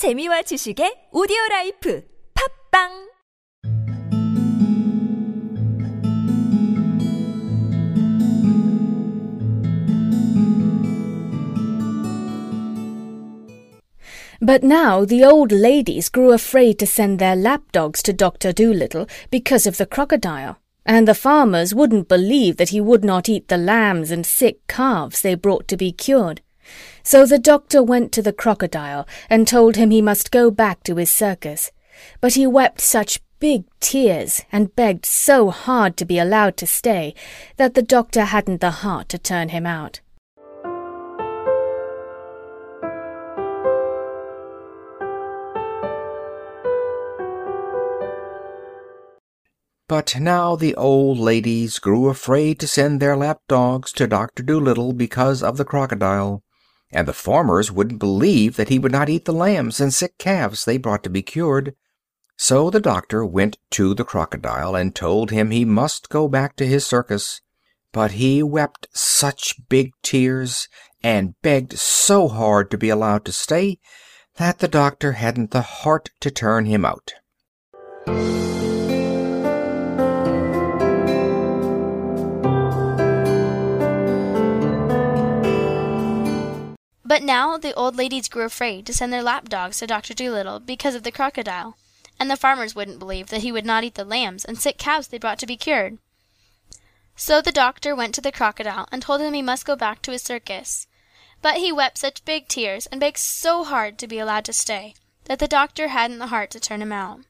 재미와 지식의 오디오 라이프 팝빵 But now the old ladies grew afraid to send their lapdogs to Dr. Dolittle because of the crocodile, and the farmers wouldn't believe that he would not eat the lambs and sick calves they brought to be cured. So the doctor went to the crocodile and told him he must go back to his circus. But he wept such big tears and begged so hard to be allowed to stay that the doctor hadn't the heart to turn him out. But now the old ladies grew afraid to send their lap dogs to Doctor Dolittle because of the crocodile, and the farmers wouldn't believe that he would not eat the lambs and sick calves they brought to be cured. So the doctor went to the crocodile and told him he must go back to his circus. But he wept such big tears and begged so hard to be allowed to stay that the doctor hadn't the heart to turn him out. But now the old ladies grew afraid to send their lap dogs to Doctor Dolittle because of the crocodile, and the farmers wouldn't believe that he would not eat the lambs and sick cows they brought to be cured. So the doctor went to the crocodile and told him he must go back to his circus. But he wept such big tears and begged so hard to be allowed to stay that the doctor hadn't the heart to turn him out.